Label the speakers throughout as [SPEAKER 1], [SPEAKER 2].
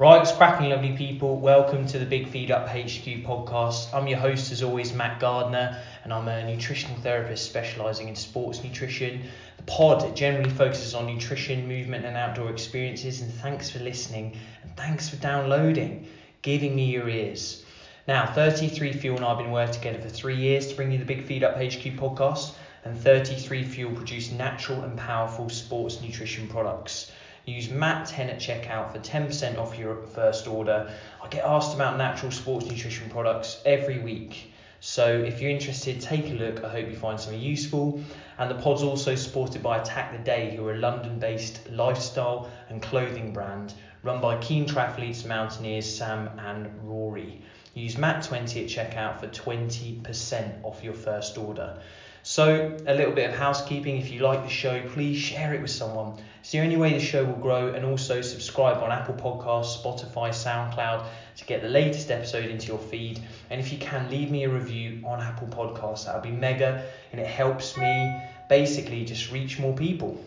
[SPEAKER 1] Right, cracking, lovely people. Welcome to the Big Feed Up HQ podcast. I'm your host, as always, Matt Gardner, and I'm a nutritional therapist specialising in sports nutrition. The pod generally focuses on nutrition, movement, and outdoor experiences. And thanks for listening, and thanks for downloading, giving me your ears. Now, 33 Fuel and I have been working together for three years to bring you the Big Feed Up HQ podcast, and 33 Fuel produce natural and powerful sports nutrition products. Use Matt10 at checkout for 10% off your first order. I get asked about natural sports nutrition products every week. So if you're interested, take a look. I hope you find something useful. And the pod's also supported by Attack the Day, who are a London based lifestyle and clothing brand run by keen triathletes, mountaineers Sam and Rory. Use Matt20 at checkout for 20% off your first order. So, a little bit of housekeeping. If you like the show, please share it with someone. It's the only way the show will grow, and also subscribe on Apple Podcasts, Spotify, SoundCloud to get the latest episode into your feed. And if you can, leave me a review on Apple Podcasts. That would be mega, and it helps me basically just reach more people.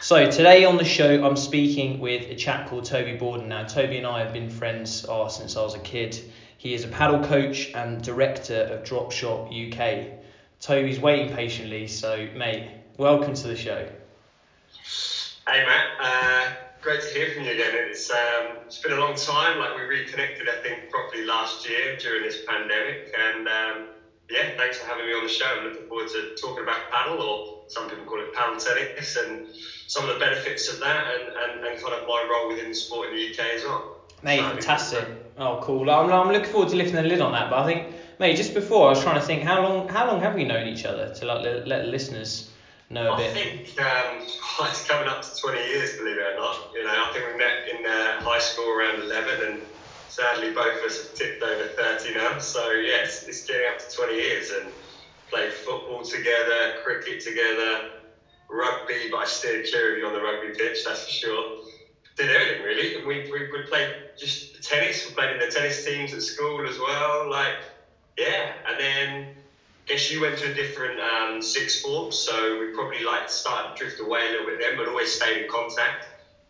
[SPEAKER 1] So today on the show, I'm speaking with a chap called Toby Borden. Now, Toby and I have been friends oh, since I was a kid. He is a paddle coach and director of Drop Shot UK. Toby's waiting patiently, so mate, welcome to the show.
[SPEAKER 2] Hey Matt, uh, great to hear from you again. It's um, it's been a long time. Like we reconnected, I think, properly last year during this pandemic, and um, yeah, thanks for having me on the show. I'm looking forward to talking about paddle, or some people call it paddle tennis, and some of the benefits of that, and, and, and kind of my role within the sport in the UK as well.
[SPEAKER 1] Mate, so fantastic. Oh, cool. I'm, I'm looking forward to lifting the lid on that. But I think, mate, just before I was trying to think, how long how long have we known each other to like let, let listeners know a
[SPEAKER 2] I
[SPEAKER 1] bit?
[SPEAKER 2] I think um, it's coming up to 20 years, believe it or not. You know, I think we met in uh, high school around 11, and sadly both of us have tipped over 30 now. So yes, it's getting up to 20 years, and played football together, cricket together, rugby, but I steered clear of you on the rugby pitch, that's for sure. Did everything really. And we, we would play just tennis. We played in the tennis teams at school as well. Like, yeah. And then guess you went to a different um, sixth form, so we probably like started to drift away a little bit then, but always stayed in contact.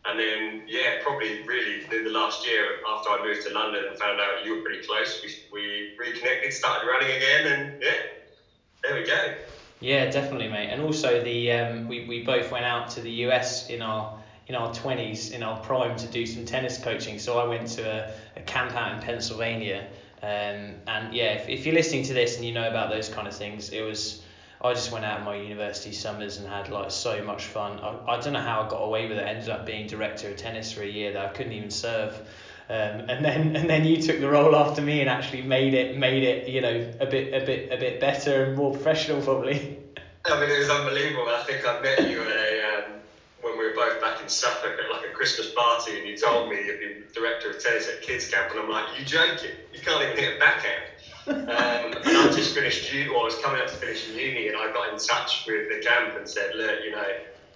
[SPEAKER 2] And then, yeah, probably really in the last year after I moved to London and found out you were pretty close, we, we reconnected, started running again, and yeah, there we go.
[SPEAKER 1] Yeah, definitely, mate. And also the um, we, we both went out to the US in our in our twenties, in our prime, to do some tennis coaching. So I went to a, a camp out in Pennsylvania. Um, and yeah, if, if you're listening to this and you know about those kind of things, it was I just went out my university summers and had like so much fun. I, I don't know how I got away with it. I ended up being director of tennis for a year that I couldn't even serve. Um, and then and then you took the role after me and actually made it made it you know a bit a bit a bit better and more professional probably.
[SPEAKER 2] I mean, it was unbelievable. I think I met you a um, when we were both back in Suffolk at like a Christmas party, and you told me you'd be director of tennis at kids camp, and I'm like, you joking? You can't even hit a backhand. um, and I just finished uni, or I was coming up to finish uni, and I got in touch with the camp and said, look, you know,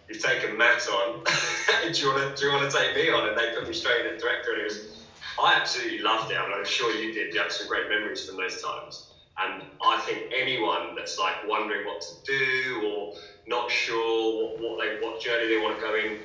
[SPEAKER 2] you've taken Matt on. do you want to do you want to take me on? And they put me straight in as director, and it was I absolutely loved it. I mean, I'm sure you did. You had some great memories from those times. And I think anyone that's like wondering what to do or not sure what, what they what journey they want to go in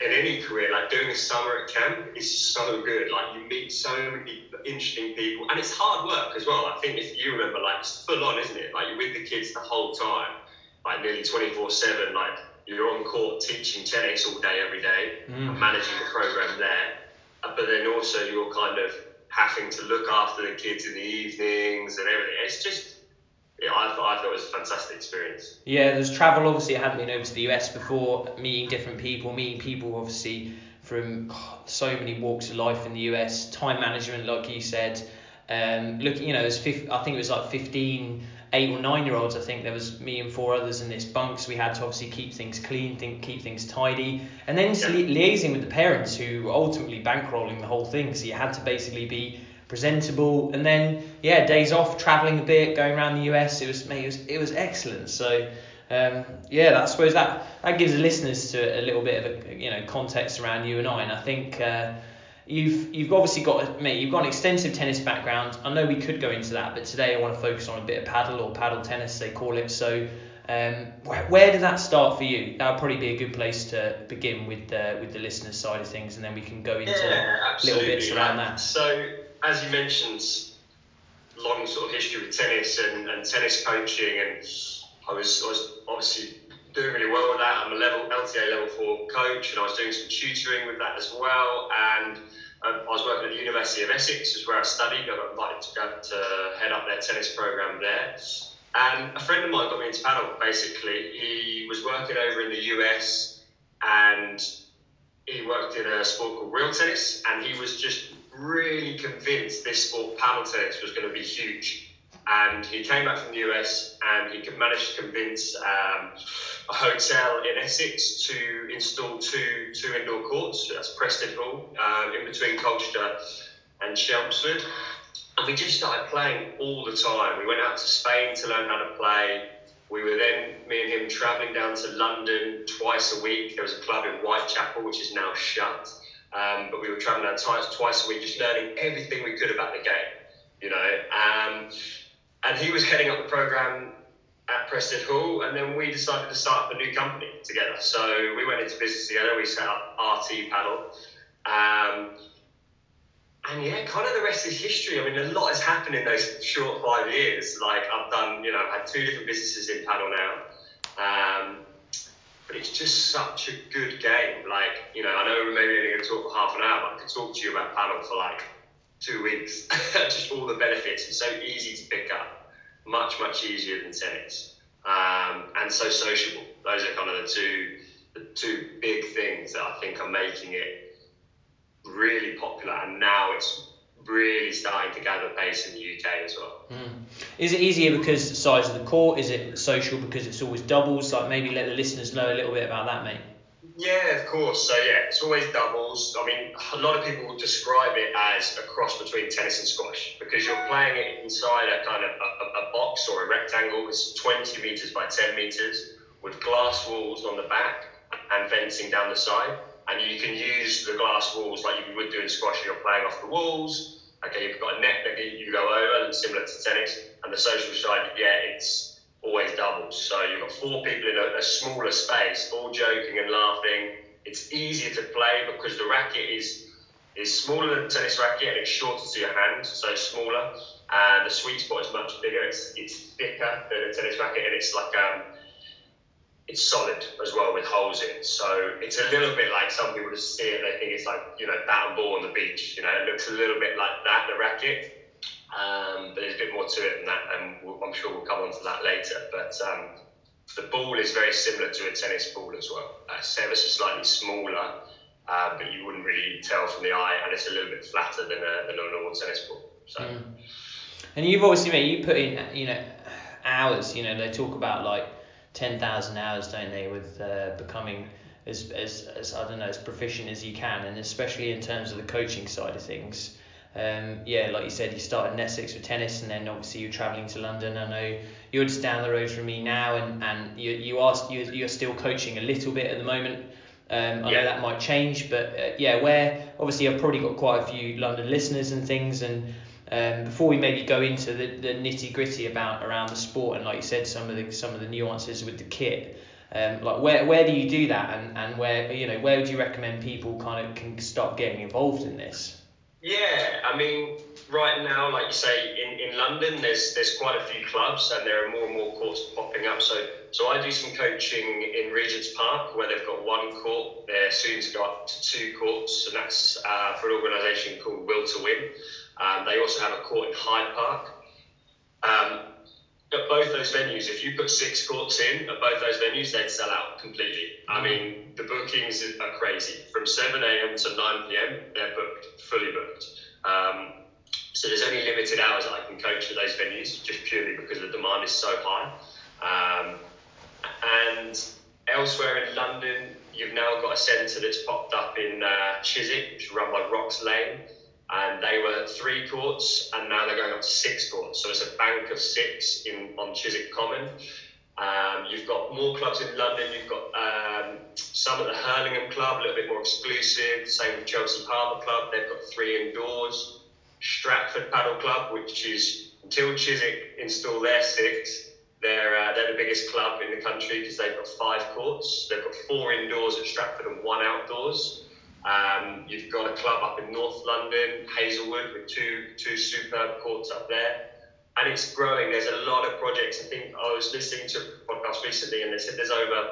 [SPEAKER 2] in any career, like doing a summer at camp is so good. Like you meet so many interesting people, and it's hard work as well. I think if you remember, like it's full on, isn't it? Like you're with the kids the whole time, like nearly 24/7. Like you're on court teaching tennis all day, every day, mm. and managing the program there but then also you're kind of having to look after the kids in the evenings and everything. It's just yeah, I thought, I thought it was a fantastic experience.
[SPEAKER 1] Yeah, there's travel. Obviously, I hadn't been over to the US before, meeting different people, meeting people obviously from so many walks of life in the US. Time management, like you said, um, looking, you know, there's 50, I think it was like 15 eight or nine year olds. I think there was me and four others in this bunk, so we had to obviously keep things clean, think, keep things tidy, and then yeah. li- liaising with the parents who were ultimately bankrolling the whole thing. So you had to basically be presentable, and then yeah, days off, traveling a bit, going around the US. It was mate, it was it was excellent. So. Um, yeah, I suppose that that gives the listeners to a little bit of a you know context around you and I, and I think uh, You've you've obviously got mate, you've got an extensive tennis background. I know we could go into that, but today I want to focus on a bit of paddle or paddle tennis they call it. So Um, where, where did that start for you? That would probably be a good place to begin with the with the listeners side of things, and then we can go into
[SPEAKER 2] yeah,
[SPEAKER 1] little bits around that.
[SPEAKER 2] So, as you mentioned, long sort of history with tennis and, and tennis coaching, and I was I was obviously doing really well with that. I'm a level LTA level four coach, and I was doing some tutoring with that as well. And um, I was working at the University of Essex, is where I studied. I got invited to go to head up their tennis program there. And a friend of mine got me into paddle. Basically, he was working over in the US, and he worked in a sport called real tennis, and he was just really convinced this sport, paddle tennis, was going to be huge and he came back from the US and he could manage to convince um, a hotel in Essex to install two two indoor courts. That's Prested Hall um, in between Colchester and Chelmsford. And we just started playing all the time. We went out to Spain to learn how to play. We were then, me and him, travelling down to London twice a week. There was a club in Whitechapel, which is now shut. Um, but we were travelling down twice, twice a week, just learning everything we could about the game, you know. Um, and he was heading up the program at Prested Hall, and then we decided to start up a new company together. So we went into business together. We set up RT Padel, um, and yeah, kind of the rest is history. I mean, a lot has happened in those short five years. Like I've done, you know, I've had two different businesses in paddle now. Um, but it's just such a good game. Like, you know, I know we're maybe only going to talk for half an hour, but I could talk to you about paddle for like two weeks. just all the benefits. It's so easy to pick up much much easier than tennis, um, and so sociable. Those are kind of the two the two big things that I think are making it really popular, and now it's really starting to gather pace in the UK as well.
[SPEAKER 1] Mm. Is it easier because the size of the court? Is it social because it's always doubles? Like maybe let the listeners know a little bit about that, mate.
[SPEAKER 2] Yeah, of course. So yeah, it's always doubles. I mean, a lot of people describe it as a cross between tennis and squash because you're playing it inside a kind of a, a box or a rectangle. It's 20 meters by 10 meters with glass walls on the back and fencing down the side. And you can use the glass walls like you would do in squash. You're playing off the walls. Okay, you've got a net that you go over, similar to tennis. And the social side, yeah, it's always doubles. So you've got four people in a, a, smaller space, all joking and laughing. It's easier to play because the racket is is smaller than a tennis racket and it's shorter to your hand, so smaller. And the sweet spot is much bigger. It's it's thicker than a tennis racket and it's like um it's solid as well with holes in. So it's a little bit like some people just see it, they think it's like, you know, bat and ball on the beach. You know, it looks a little bit like that, the racket. Um, but there's a bit more to it than that, and we'll, I'm sure we'll come on to that later. But um, the ball is very similar to a tennis ball as well. Uh, ever so slightly smaller, uh, but you wouldn't really tell from the eye, and it's a little bit flatter than a, than a normal tennis ball. So. Mm.
[SPEAKER 1] And you've obviously made you put in you know hours. You know they talk about like ten thousand hours, don't they, with uh, becoming as, as as I don't know as proficient as you can, and especially in terms of the coaching side of things. Um, yeah, like you said, you started in Essex with tennis, and then obviously you're travelling to London. I know you're just down the road from me now, and, and you you are you, you're still coaching a little bit at the moment. Um, I yeah. know that might change, but uh, yeah, where obviously I've probably got quite a few London listeners and things, and um, before we maybe go into the, the nitty gritty about around the sport and like you said, some of the some of the nuances with the kit. Um, like where where do you do that, and, and where you know where would you recommend people kind of can start getting involved in this?
[SPEAKER 2] Yeah, I mean, right now, like you say, in, in London, there's there's quite a few clubs, and there are more and more courts popping up. So so I do some coaching in Regent's Park, where they've got one court. They're soon to go up to two courts, and that's uh, for an organisation called Will to Win. Um, they also have a court in Hyde Park. Um, at both those venues, if you put six courts in at both those venues, they'd sell out completely. I mean, the bookings are crazy. From 7 a.m. to 9 p.m., they're booked, fully booked. Um, so there's only limited hours I can coach at those venues, just purely because the demand is so high. Um, and elsewhere in London, you've now got a centre that's popped up in uh, Chiswick, which is run by Rocks Lane and they were three courts, and now they're going up to six courts. So it's a bank of six in on Chiswick Common. Um, you've got more clubs in London. You've got um, some at the Hurlingham Club, a little bit more exclusive. Same with Chelsea Harbour Club. They've got three indoors. Stratford Padel Club, which is until Chiswick install their six, They're uh, they're the biggest club in the country because they've got five courts. They've got four indoors at Stratford and one outdoors. Um, you've got a club up in North London, Hazelwood, with two two superb courts up there, and it's growing. There's a lot of projects. I think I was listening to a podcast recently, and they said there's over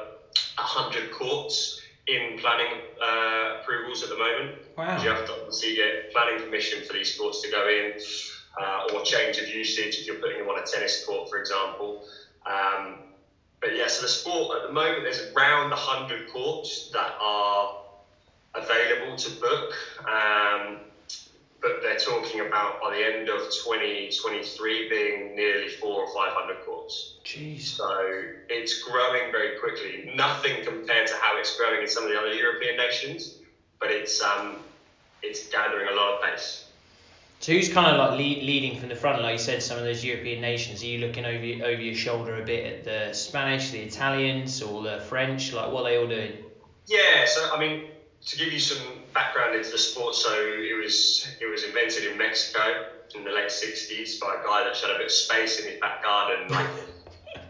[SPEAKER 2] hundred courts in planning uh, approvals at the moment.
[SPEAKER 1] Wow.
[SPEAKER 2] You have to obviously get planning permission for these courts to go in, uh, or change of usage if you're putting them on a tennis court, for example. Um, but yeah, so the sport at the moment, there's around 100 courts that are available to book. Um, but they're talking about by the end of 2023 being nearly four or 500 courts.
[SPEAKER 1] Jeez.
[SPEAKER 2] So it's growing very quickly. Nothing compared to how it's growing in some of the other European nations, but it's um, it's gathering a lot of pace.
[SPEAKER 1] So who's kind of like lead, leading from the front? Like you said, some of those European nations. Are you looking over your, over your shoulder a bit at the Spanish, the Italians, or the French? Like what are they all doing?
[SPEAKER 2] Yeah. So I mean, to give you some background into the sport, so it was it was invented in Mexico in the late '60s by a guy that had a bit of space in his back garden, like.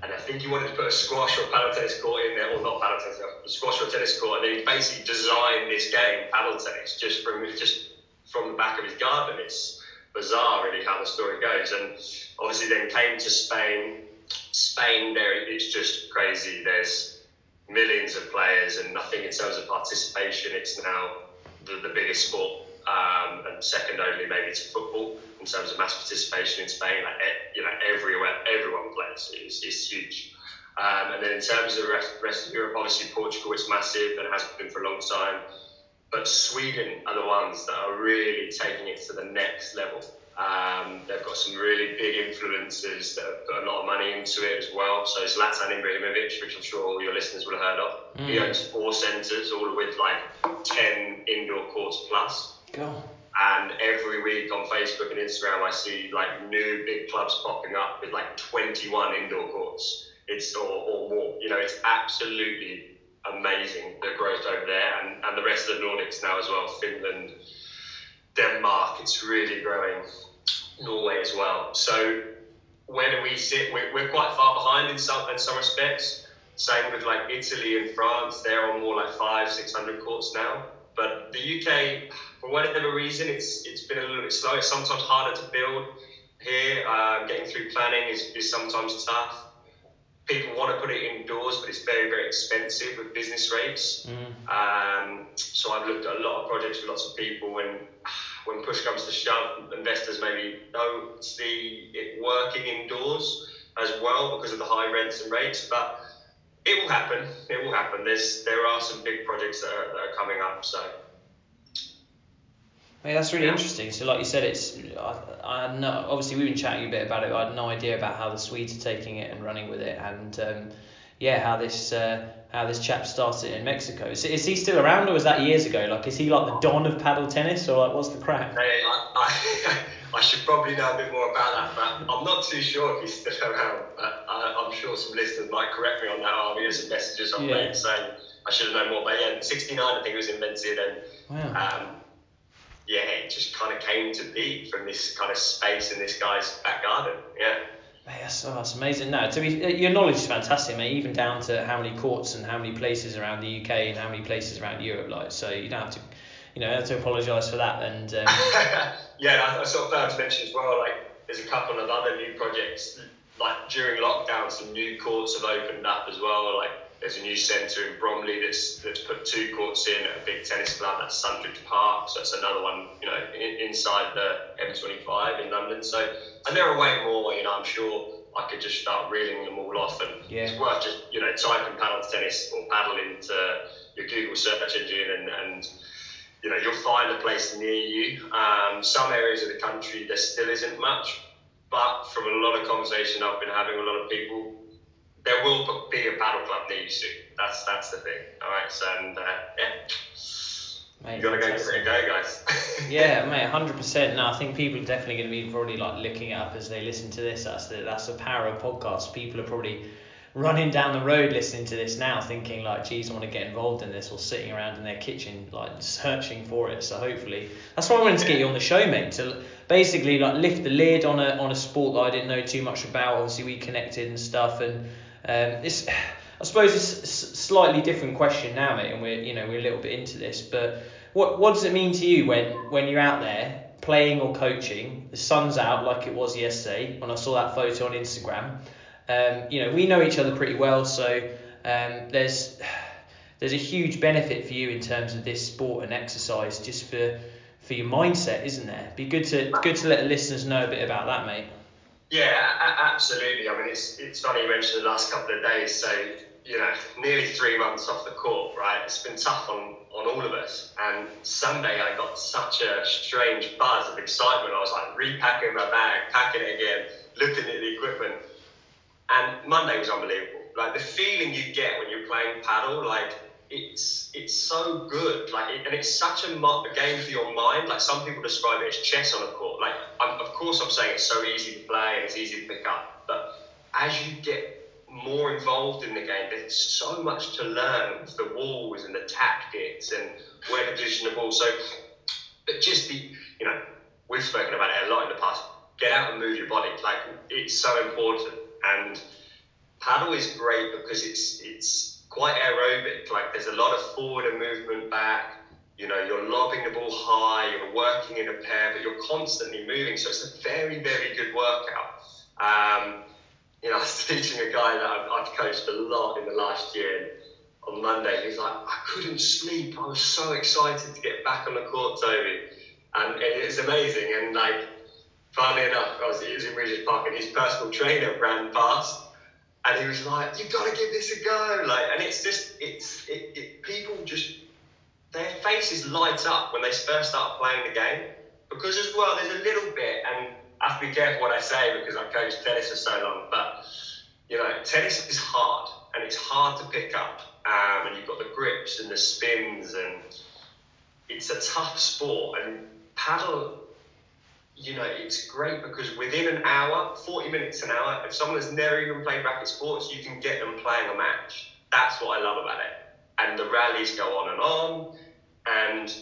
[SPEAKER 2] and I think he wanted to put a squash or paddle tennis court in there, or not paddle tennis, a squash or tennis court, and then he basically designed this game, paddle tennis, just from just from the back of his garden. It's bizarre, really, how the story goes. And obviously, then came to Spain. Spain, there it's just crazy. There's millions of players, and I think in terms of participation, it's now the, the biggest sport, um, and second only maybe to football in terms of mass participation in Spain. Like you know, everywhere everyone plays. It's, it's huge. Um, and then in terms of the rest, rest of Europe, obviously Portugal, it's massive and has been for a long time. But Sweden are the ones that are really taking it to the next level. Um, they've got some really big influencers that have put a lot of money into it as well. So it's Zlatan Ibrahimovic, which I'm sure all your listeners will have heard of. Mm. He owns four centres, all with like 10 indoor courts plus.
[SPEAKER 1] Go.
[SPEAKER 2] And every week on Facebook and Instagram, I see like new big clubs popping up with like 21 indoor courts. It's or, or more. You know, it's absolutely amazing the growth over there, and and the rest of the Nordics now as well. Finland, Denmark, it's really growing. Norway as well. So where do we sit? We're, we're quite far behind in some in some respects. Same with like Italy and France. They're on more like five, six hundred courts now. But the UK, for whatever reason, it's it's been a little bit slow. It's sometimes harder to build here. Um, getting through planning is, is sometimes tough. People want to put it indoors, but it's very, very expensive with business rates. Mm. Um, so I've looked at a lot of projects with lots of people, and when push comes to shove, investors maybe don't see it working indoors as well because of the high rents and rates. But it will happen. It will happen. There's there are some big projects that are, that are coming up. So.
[SPEAKER 1] That's really yeah. interesting. So, like you said, it's I, I know obviously we've been chatting a bit about it. I had no idea about how the Swedes are taking it and running with it, and um, yeah, how this uh, how this chap started in Mexico. Is, is he still around, or was that years ago? Like, is he like the don of paddle tennis, or like what's the crack?
[SPEAKER 2] Hey, I, I, I should probably know a bit more about that, but I'm not too sure if he's still around. I, am sure some listeners might correct me on that. I'll get some messages on yeah. saying I should have known more. But yeah, 69 I think it was invented, and wow. um, yeah, it just kind of came to be from this kind of space in this guy's back garden. Yeah.
[SPEAKER 1] Mate, that's, oh, that's amazing. No, to be uh, your knowledge is fantastic, mate. Even down to how many courts and how many places around the UK and how many places around Europe, like so you don't have to, you know, have to apologise for that. And um...
[SPEAKER 2] yeah, I, I sort of failed to mention as well. Like, there's a couple of other new projects. Like during lockdown, some new courts have opened up as well. Like there's a new centre in Bromley that's that's put two courts in at a big tennis club. That's Sundridge Park. So that's another one, you know, in, inside the M25 in London. So and there are way more. You know, I'm sure I could just start reeling them all off, and yeah. it's worth just you know typing paddle tennis or paddle into your Google search engine, and and you know you'll find a place near you. Um, some areas of the country there still isn't much, but from a lot of conversation I've been having, with a lot of people there will be a paddle club near you soon. That's that's the thing. All right, so and uh, yeah. Mate, you gotta go give it a go, guys.
[SPEAKER 1] yeah, mate, hundred percent. No, I think people are definitely going to be probably like looking it up as they listen to this. That's the that's the power of podcasts. People are probably running down the road listening to this now, thinking like, geez, I want to get involved in this, or sitting around in their kitchen like searching for it. So hopefully, that's why I wanted to get you on the show, mate. To basically like lift the lid on a on a sport that I didn't know too much about. Obviously, we connected and stuff, and um, it's. I suppose it's a slightly different question now, mate, and we're you know we're a little bit into this, but what what does it mean to you when when you're out there playing or coaching, the sun's out like it was yesterday when I saw that photo on Instagram. Um, you know, we know each other pretty well, so um, there's there's a huge benefit for you in terms of this sport and exercise, just for for your mindset, isn't there? Be good to good to let the listeners know a bit about that, mate.
[SPEAKER 2] Yeah, absolutely. I mean, it's it's funny you mentioned the last couple of days. So you know, nearly three months off the court, right? It's been tough on, on all of us. And Sunday, I got such a strange buzz of excitement. I was like repacking my bag, packing it again, looking at the equipment. And Monday was unbelievable. Like the feeling you get when you're playing paddle, like it's it's so good. Like, it, and it's such a, a, game for your mind. Like some people describe it as chess on a court. Like, I'm, of course, I'm saying it's so easy to play and it's easy to pick up, but as you get more involved in the game. There's so much to learn the walls and the tactics and where to position the ball. So, but just the, you know, we've spoken about it a lot in the past. Get out and move your body. Like it's so important. And paddle is great because it's it's quite aerobic. Like there's a lot of forward and movement back. You know, you're lobbing the ball high. You're working in a pair, but you're constantly moving. So it's a very very good workout. Um, you know, I was teaching a guy that I've, I've coached a lot in the last year. On Monday, he was like, I couldn't sleep. I was so excited to get back on the court, Toby. And it was amazing. And like, funny enough, I was, it was in Regent's Park and his personal trainer ran past and he was like, you've got to give this a go. Like, and it's just, it's, it, it, people just, their faces light up when they first start playing the game because as well, there's a little bit, and I have to be careful what I say because I coached tennis for so long. But you know, tennis is hard and it's hard to pick up. Um, and you've got the grips and the spins, and it's a tough sport. And paddle, you know, it's great because within an hour, 40 minutes an hour, if someone has never even played racket sports, you can get them playing a match. That's what I love about it. And the rallies go on and on, and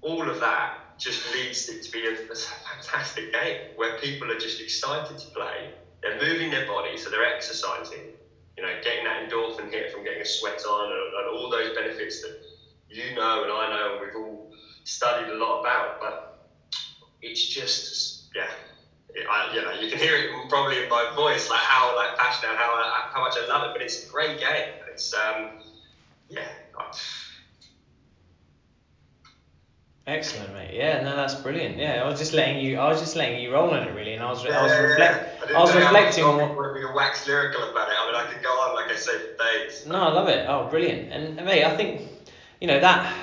[SPEAKER 2] all of that just leads it to be a, a, fantastic game where people are just excited to play. They're moving their body, so they're exercising. You know, getting that endorphin hit from getting a sweat on, and, and all those benefits that you know and I know, and we've all studied a lot about. But it's just, yeah, I, you know, you can hear it probably in my voice, like how like passionate how how much I love it. But it's a great game, it's um, yeah.
[SPEAKER 1] Excellent, mate. Yeah, no, that's brilliant. Yeah, I was just letting you. I was just letting you roll on it, really, and I was. Yeah, I was reflect. I, I, was reflecting on what.
[SPEAKER 2] Want me to wax lyrical about it? I mean, I could go on, like I say, for days.
[SPEAKER 1] No, I love it. Oh, brilliant. And mate, I think, you know that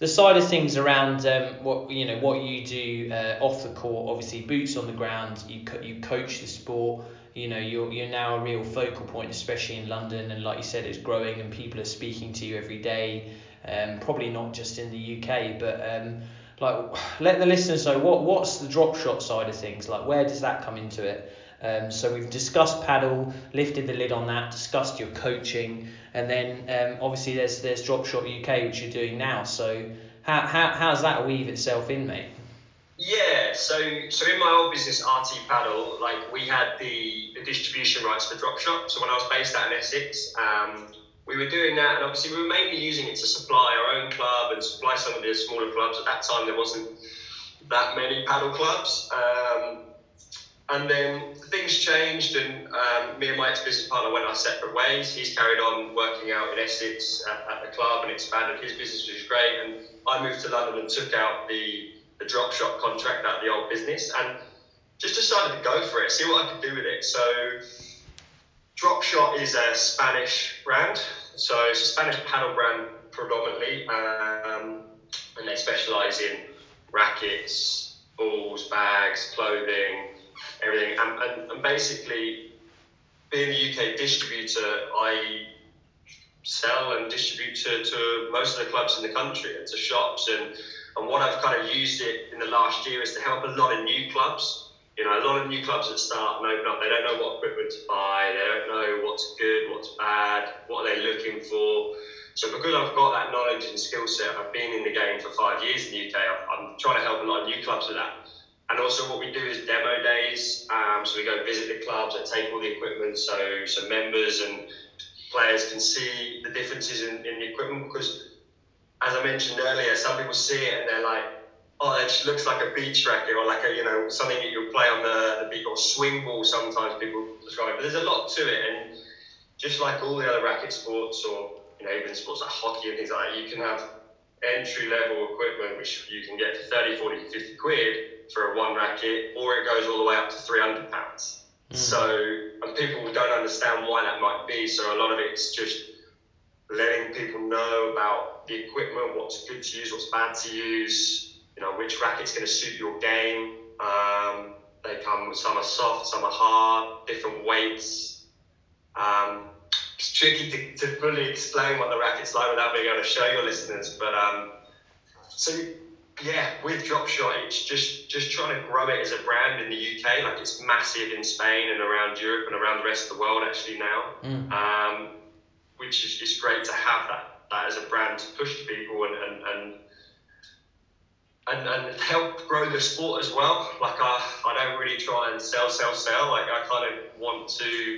[SPEAKER 1] the side of things around um, what you know what you do uh, off the court. Obviously, boots on the ground. You co- you coach the sport. You know you're you're now a real focal point, especially in London. And like you said, it's growing, and people are speaking to you every day um, probably not just in the UK, but um, like let the listeners know what what's the drop shot side of things. Like where does that come into it? Um, so we've discussed paddle, lifted the lid on that, discussed your coaching, and then um, obviously there's there's drop shot UK which you're doing now. So how how how's that weave itself in, mate?
[SPEAKER 2] Yeah, so so in my old business, RT Padel, like we had the, the distribution rights for Drop Shot. So when I was based out in Essex, um, we were doing that, and obviously we were mainly using it to supply our own club and supply some of the smaller clubs. At that time, there wasn't that many paddle clubs. Um, and then things changed, and um, me and my ex-business partner went our separate ways. He's carried on working out in Essex at, at, the club and expanded his business, which is great. And I moved to London and took out the the drop shot contract out of the old business, and just decided to go for it, see what I could do with it. So Dropshot is a Spanish brand, so it's a Spanish paddle brand predominantly, um, and they specialise in rackets, balls, bags, clothing, everything. And, and, and basically, being the UK distributor, I sell and distribute to, to most of the clubs in the country and to shops. And, and what I've kind of used it in the last year is to help a lot of new clubs You know, a lot of new clubs that start and open up, they don't know what equipment to buy, they don't know what's good, what's bad, what are they looking for. So because I've got that knowledge and skill set, I've been in the game for five years in the UK. I'm trying to help a lot of new clubs with that. And also, what we do is demo days. Um, so we go visit the clubs. I take all the equipment, so so members and players can see the differences in, in the equipment because, as I mentioned earlier, some people see it and they're like, oh, it just looks like a beach racket or like a you know something that you play on the the beach or swing ball. Sometimes people describe, but there's a lot to it, and just like all the other racket sports or you know even sports like hockey and things like that, you can have entry level equipment which you can get for 30, 40, 50 quid for a one racket, or it goes all the way up to 300 pounds. Mm. So, and people don't understand why that might be. So a lot of it's just letting people know about the equipment, what's good to use, what's bad to use, you know, which racket's going to suit your game. Um, they come some are soft, some are hard, different weights. Um, it's tricky to, to fully explain what the racket's like without being able to show your listeners. But um, so yeah, with Dropshot, it's just just trying to grow it as a brand in the UK. Like it's massive in Spain and around Europe and around the rest of the world actually now. Mm. Um, which is, is great to have that that as a brand to push to people and and, and and, and help grow the sport as well. Like I, I don't really try and sell, sell, sell. Like I kind of want to,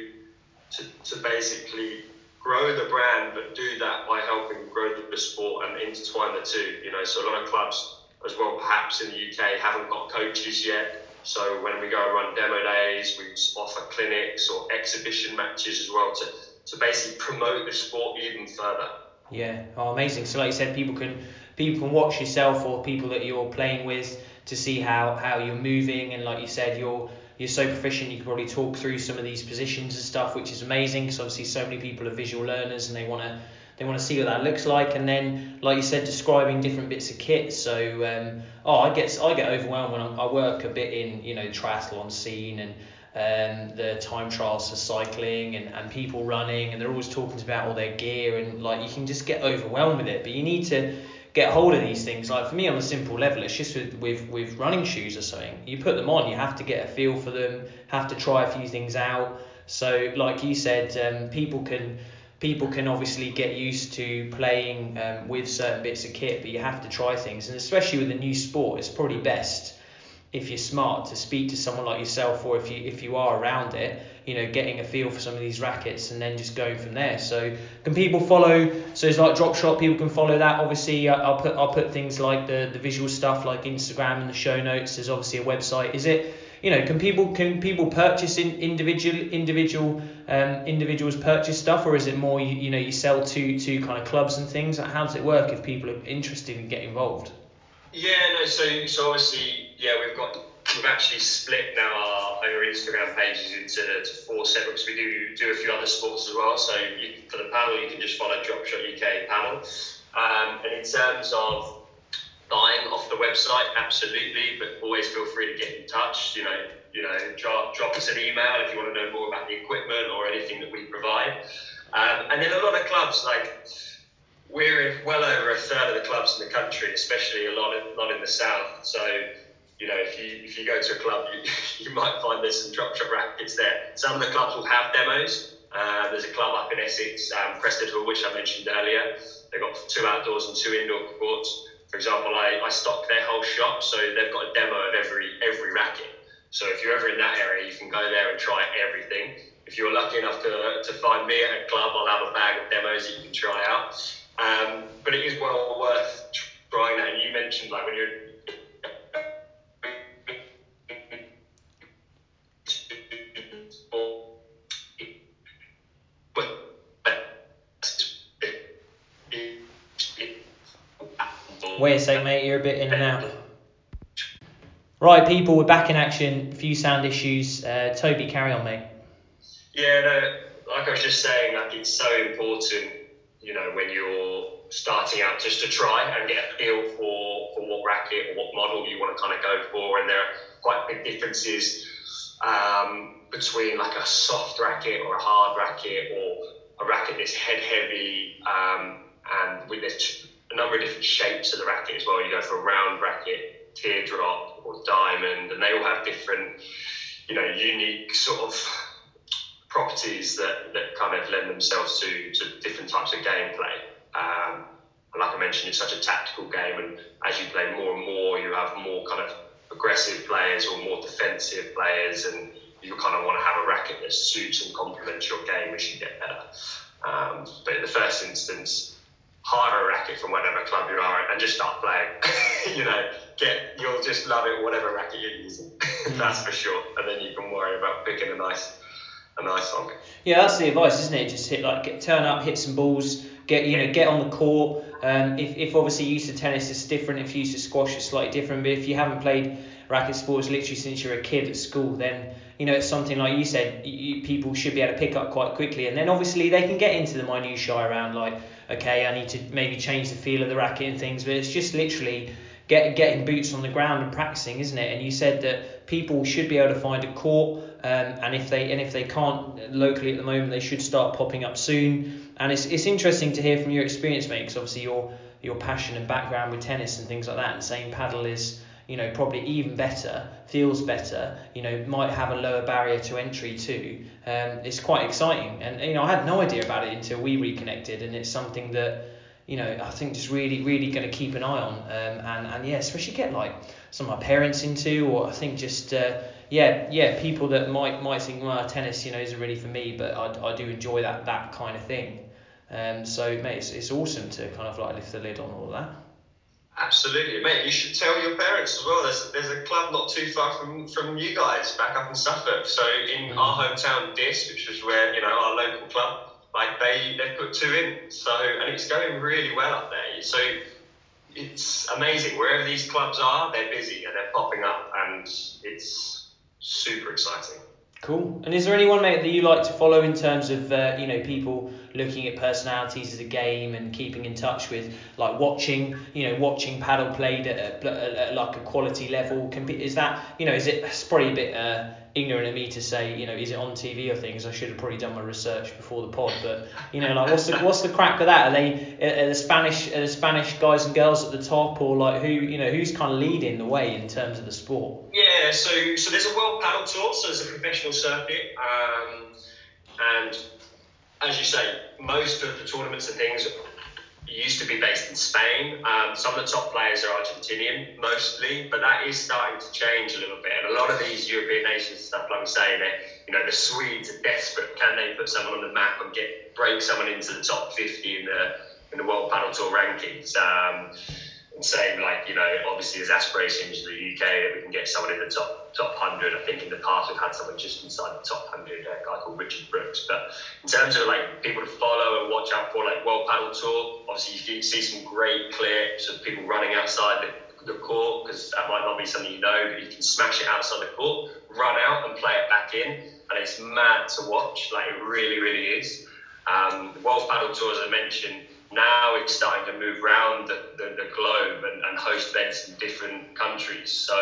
[SPEAKER 2] to, to basically grow the brand, but do that by helping grow the sport and intertwine the two. You know, so a lot of clubs as well, perhaps in the UK, haven't got coaches yet. So when we go and run demo days, we offer clinics or exhibition matches as well to, to basically promote the sport even further.
[SPEAKER 1] Yeah, oh, amazing. So like you said, people can people can watch yourself or people that you're playing with to see how, how you're moving and like you said you're you're so proficient you can probably talk through some of these positions and stuff which is amazing because obviously so many people are visual learners and they want to they want to see what that looks like and then like you said describing different bits of kit so um, oh I get I get overwhelmed when I'm, i work a bit in you know triathlon scene and um, the time trials for cycling and, and people running and they're always talking about all their gear and like you can just get overwhelmed with it but you need to get hold of these things. Like for me, on a simple level, it's just with, with, with running shoes or something. You put them on, you have to get a feel for them, have to try a few things out. So, like you said, um, people can people can obviously get used to playing um, with certain bits of kit, but you have to try things. And especially with a new sport, it's probably best if you're smart to speak to someone like yourself, or if you if you are around it you know, getting a feel for some of these rackets and then just going from there. So can people follow? So it's like drop shot. People can follow that. Obviously, uh, I'll put I'll put things like the the visual stuff like Instagram in the show notes. There's obviously a website. Is it? You know, can people can people purchase in individual individual um, individuals purchase stuff, or is it more you, you know you sell to to kind of clubs and things? How does it work if people are interested in getting involved?
[SPEAKER 2] Yeah, no. So so obviously, yeah, we've got we've actually split now our, our Instagram pages into to four separate because we do do a few other sports as well. So you, for the panel, you can just follow Dropshot UK padel. Um, and in terms of buying off the website, absolutely, but always feel free to get in touch. You know, you know, drop drop us an email if you want to know more about the equipment or anything that we provide. Um, and then a lot of clubs like we're in well over a third of the clubs in the country, especially a lot of, lot in the south. So you know, if you if you go to a club, you, you might find there's some drop shot rackets there. Some of the clubs will have demos. Uh, there's a club up in Essex, um, Prested Hall, which I mentioned earlier. They've got two outdoors and two indoor courts. For example, I, I stock their whole shop, so they've got a demo of every every racket. So if you're ever in that area, you can go there and try everything. If you're lucky enough to, to find me at a club, I'll have a bag of demos that you can try out. Um, but it is well worth trying that. And you mentioned like when you're
[SPEAKER 1] Wait a sec, mate, you're a bit in and out. Right, people, we're back in action. A few sound issues. Uh, Toby, carry on, mate.
[SPEAKER 2] Yeah, no, like I was just saying, like it's so important, you know, when you're starting out, just to try and get a feel for for what racket or what model you want to kind of go for, and there are quite big differences um, between like a soft racket or a hard racket or a racket that's head heavy, um, and with this a number of different shapes of the racket as well. You go for a round racket, teardrop, or diamond, and they all have different you know unique sort of properties that, that kind of lend themselves to, to different types of gameplay. Um, and like I mentioned, it's such a tactical game, and as you play more and more, you have more kind of aggressive players or more defensive players, and you kind of want to have a racket that suits and complements your game as you get better. Um, but in the first instance, hire a racket from whatever club you are and just start playing. you know, get you'll just love it whatever racket you're using. Mm. that's for sure. And then you can worry about picking a nice a nice one.
[SPEAKER 1] Yeah, that's the advice, isn't it? Just hit like get, turn up, hit some balls, get you know get on the court. Um, if, if obviously used to tennis, it's different. If you used to squash, it's slightly different. But if you haven't played racket sports literally since you're a kid at school, then you know it's something like you said, you, people should be able to pick up quite quickly. And then obviously they can get into the minutiae around like, okay, I need to maybe change the feel of the racket and things. But it's just literally get, getting boots on the ground and practicing, isn't it? And you said that people should be able to find a court, um, and if they and if they can't locally at the moment, they should start popping up soon. And it's it's interesting to hear from your experience, mate, because obviously your your passion and background with tennis and things like that, and saying paddle is you know probably even better, feels better, you know might have a lower barrier to entry too. Um, it's quite exciting, and you know I had no idea about it until we reconnected, and it's something that you know, I think just really, really going to keep an eye on, um, and and yeah, especially get like some of my parents into, or I think just uh, yeah, yeah, people that might might think, well, tennis, you know, isn't really for me, but I, I do enjoy that that kind of thing. Um, so mate, it's, it's awesome to kind of like lift the lid on all that.
[SPEAKER 2] Absolutely, mate. You should tell your parents as well. There's there's a club not too far from from you guys, back up in Suffolk. So in mm. our hometown, Diss, which was where you know our local club like they they put two in. So and it's going really well up there. So it's amazing. Wherever these clubs are, they're busy and they're popping up, and it's super exciting.
[SPEAKER 1] Cool. And is there anyone, mate, that you like to follow in terms of uh, you know people looking at personalities as a game and keeping in touch with, like watching you know watching paddle played at, at, at like a quality level? Can be, is that you know is it it's probably a bit uh, ignorant of me to say, you know, is it on TV or things? I should have probably done my research before the pod. But you know, like, what's the what's the crack with that? Are they are the Spanish are the Spanish guys and girls at the top, or like who you know who's kind of leading the way in terms of the sport?
[SPEAKER 2] Yeah, so so there's a World Padel Tour, so there's a professional circuit, um, and as you say, most of the tournaments and things used to be based in Spain. Um, some of the top players are Argentinian mostly, but that is starting to change a little bit. And a lot of these European nations stuff, like we say, they you know the Swedes are desperate. Can they put someone on the map and get break someone into the top 50 in the in the World Padel Tour rankings? Um, same like you know obviously there's aspirations in the UK that we can get someone in the top top 100 I think in the past we've had someone just inside the top 100 a guy called Richard Brooks. But in terms of like people to follow and watch out for like World Padel Tour obviously you see some great clips of people running outside the, the court because that might not be something you know but you can smash it outside the court run out and play it back in and it's mad to watch. Like it really really is. Um, World Padel Tour as I mentioned now it's starting to move around the, the, the globe and, and, host events in different countries. So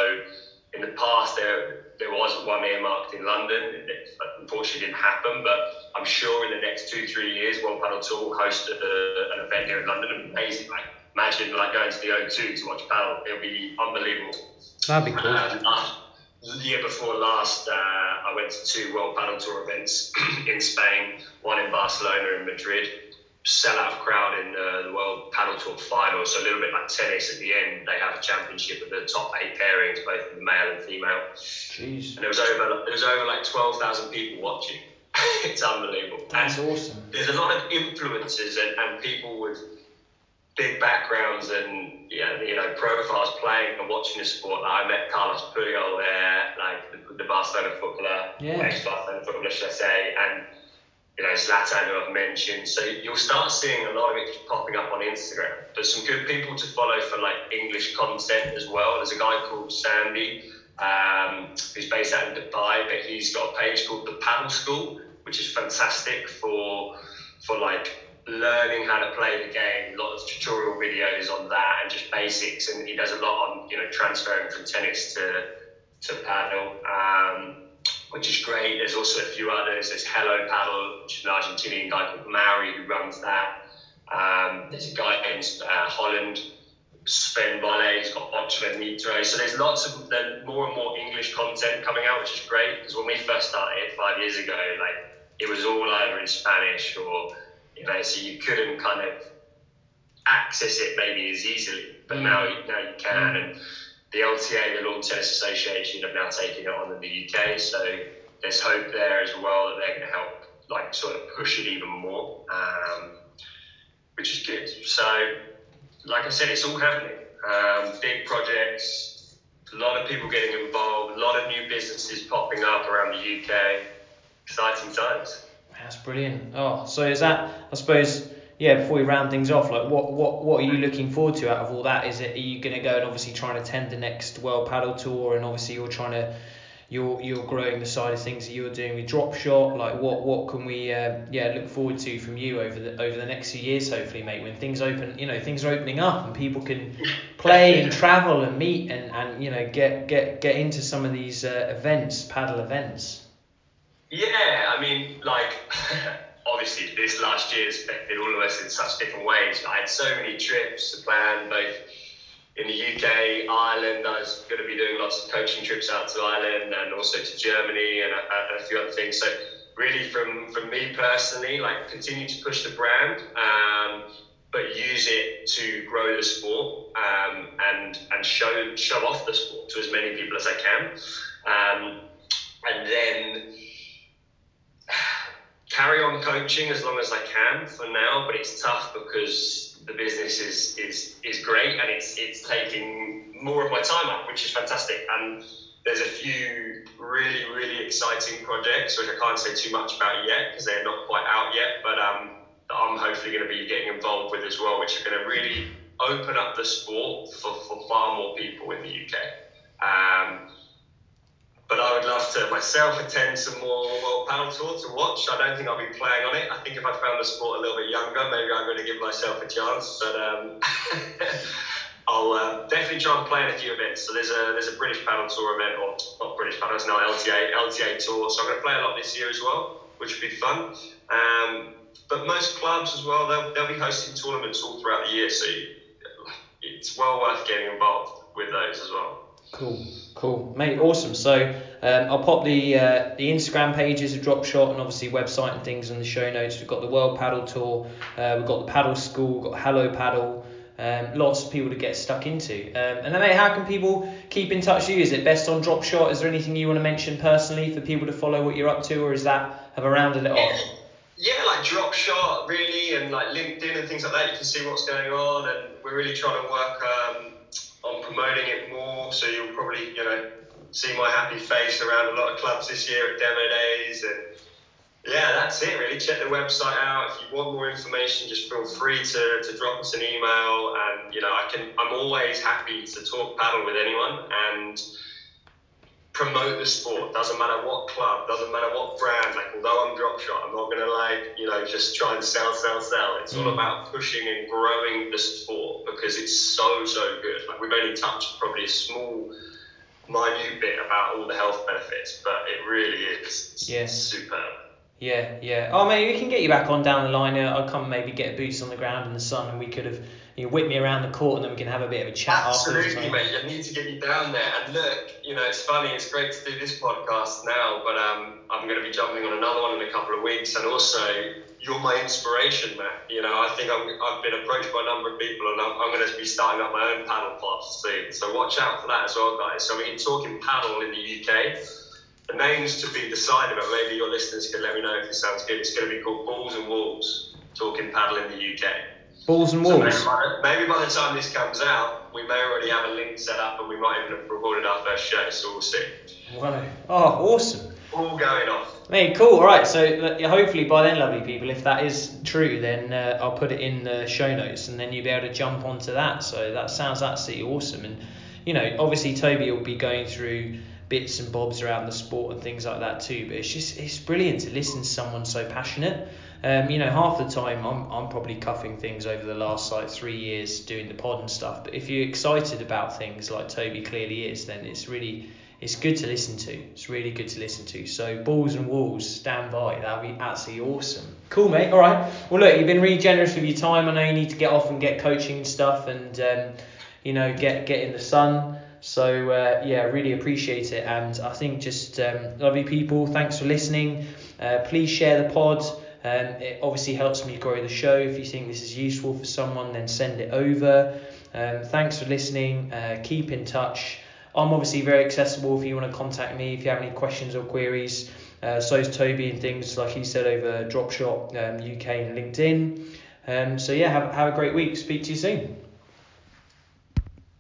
[SPEAKER 2] in the past, there there was one earmarked in London. It, unfortunately didn't happen, but I'm sure in the next two three years, World Padel Tour will host a, an event here in London. It'll be amazing. Like imagine like going to the O2 to watch paddle. It'll be unbelievable.
[SPEAKER 1] That'd be cool. Um,
[SPEAKER 2] the year before last, uh, I went to two World Padel Tour events in Spain, one in Barcelona and Madrid sellout crowd in uh, the World Padel Tour final. So a little bit like tennis at the end, they have a championship of the top eight pairings, both the male and female.
[SPEAKER 1] Jeez.
[SPEAKER 2] And it was over. It was over like twelve thousand people watching. it's unbelievable.
[SPEAKER 1] That's and awesome.
[SPEAKER 2] There's a lot of influences and, and people with big backgrounds and yeah, you know profiles playing and watching the sport. Like I met Carlos Puyol there, like the, the Barcelona footballer, yeah. ex-Barcelona footballer, should I say, and you know, Zlatan, who I've mentioned. So you'll start seeing a lot of it popping up on Instagram. But some good people to follow for like English content as well. There's a guy called Sandy, um, who's based out in Dubai, but he's got a page called the Padel School, which is fantastic for for like learning how to play the game. A lot of tutorial videos on that and just basics. And he does a lot on you know transferring from tennis to to paddle. Um, which is great. There's also a few others. There's Hello Padel, which is an Argentinian guy called Mauri who runs that. Um, there's a guy in uh, Holland, Sven Volle, he's got Oxford Nitro. So there's lots of then more and more English content coming out, which is great because when we first started five years ago, like it was all either in Spanish or you know, so you couldn't kind of access it maybe as easily. But mm. now now you can, and the LTA, the Lawn Tennis Association, have now taken it on in the UK. So there's hope there as well that they're going to help like sort of push it even more, um, which is good. So like I said, it's all happening. Um, big projects, a lot of people getting involved, a lot of new businesses popping up around the UK. Exciting times.
[SPEAKER 1] That's brilliant. Oh, so is that? I suppose. Yeah, before we round things off, like what, what, what are you looking forward to out of all that? Is it are you going to go and obviously try and attend the next World Padel Tour, and obviously you're trying to you're you're growing the side of things that you're doing with drop shot? Like what what can we uh, yeah look forward to from you over the over the next few years hopefully mate when things open you know things are opening up and people can play and travel and meet and and you know get get get into some of these uh, events padel events?
[SPEAKER 2] Yeah i mean like year affected all of us in such different ways. I had so many trips to plan both in the UK, Ireland, I was going to be doing lots of coaching trips out to Ireland and also to Germany and a, a few other things. So really, from from me personally, like continue to push the brand, um, but use it to grow the sport um, and and show show off the sport to as many people as I can, um, and then carry on coaching as long as I can for now. But it's tough because the business is is is great and it's it's taking more of my time up, which is fantastic. And there's a few really really exciting projects which I can't say too much about yet because they're not quite out yet, but um, I'm hopefully going to be getting involved with as well, which are going to really open up the sport for, for far more people in the UK. Um, but I would love to myself attend some more World Padel Tour to watch. I don't think I'll be playing on it. I think if I found the sport a little bit younger, maybe I'm going to give myself a chance. But um, I'll uh, definitely try and play in a few events. So there's a there's a British Padel Tour event, or not British Padel, it's now LTA LTA Tour. So I'm going to play a lot this year as well, which would be fun. Um, but most clubs as well, they'll, they'll be hosting tournaments all throughout the year. So it's well worth getting involved with those as well.
[SPEAKER 1] Cool. Cool, mate, awesome. So um, I'll pop the uh, the Instagram pages of Drop Shot and obviously website and things in the show notes. We've got the World Padel Tour, uh, we've got the Padel School, we've got Hello Padel. Um, lots of people to get stuck into. Um, and then, mate, how can people keep in touch with you? Is it best on Drop Shot? Is there anything you want to mention personally for people to follow what you're up to, or is that have I rounded it off?
[SPEAKER 2] Yeah, like Drop Shot really, and like LinkedIn and things like that. You can see what's going on, and we're really trying to work. Um, on promoting it more. So you'll probably, you know, see my happy face around a lot of clubs this year at demo days. And yeah, that's it really. Check the website out. If you want more information, just feel free to, to drop us an email. And, you know, I can, I'm always happy to talk padel with anyone. And, promote the sport. Doesn't matter what club, doesn't matter what brand. Like, although I'm drop shot, I'm not gonna like, you know, just try and sell, sell, sell. It's mm. all about pushing and growing the sport because it's so, so good. Like, we've only touched probably a small, minute bit about all the health benefits, but it really is yeah. superb.
[SPEAKER 1] Yeah, yeah. Oh, maybe we can get you back on down the line. Uh, I'll come maybe get boots on the ground in the sun, and we could have you whip me around the court, and then we can have a bit of a chat
[SPEAKER 2] Absolutely, mate. I need to get you down there. And look, you know, it's funny. It's great to do this podcast now, but um, I'm going to be jumping on another one in a couple of weeks. And also, you're my inspiration, Matt. You know, I think I'm, I've been approached by a number of people, and I'm, I'm going to be starting up my own padel pod soon. So watch out for that as well, guys. So we're talking padel in the UK the names to be decided, but maybe your listeners can let me know if this sounds good. It's going to be called Balls and Wolves, talking padel in the UK.
[SPEAKER 1] Balls and Wolves.
[SPEAKER 2] So maybe, by the, maybe by the time this comes out, we may already have a link set up, and we might even have recorded our first show. So we'll see.
[SPEAKER 1] Wow! Oh, awesome.
[SPEAKER 2] All going off.
[SPEAKER 1] Mate, cool. All right. So hopefully by then, lovely people, if that is true, then uh, I'll put it in the show notes, and then you'll be able to jump onto that. So that sounds absolutely awesome. And you know, obviously Toby will be going through bits and bobs around the sport and things like that too. But it's just it's brilliant to listen to someone so passionate. Um, you know, half the time I'm I'm probably cuffing things over the last like three years doing the pod and stuff. But if you're excited about things like Toby clearly is, then it's really it's good to listen to. It's really good to listen to. So balls and walls, stand by. That'd be absolutely awesome. Cool, mate. All right. Well, look, you've been really generous with your time. I know you need to get off and get coaching and stuff, and um, you know, get get in the sun. So uh, yeah, really appreciate it, and I think just um, lovely people. Thanks for listening. Uh, please share the pod. Um, it obviously helps me grow the show. If you think this is useful for someone, then send it over. Um, thanks for listening. Uh, keep in touch. I'm obviously very accessible if you want to contact me if you have any questions or queries. Uh, so is Toby and things like he said over Dropshot um, UK and LinkedIn. Um, so yeah, have, have a great week. Speak to you soon.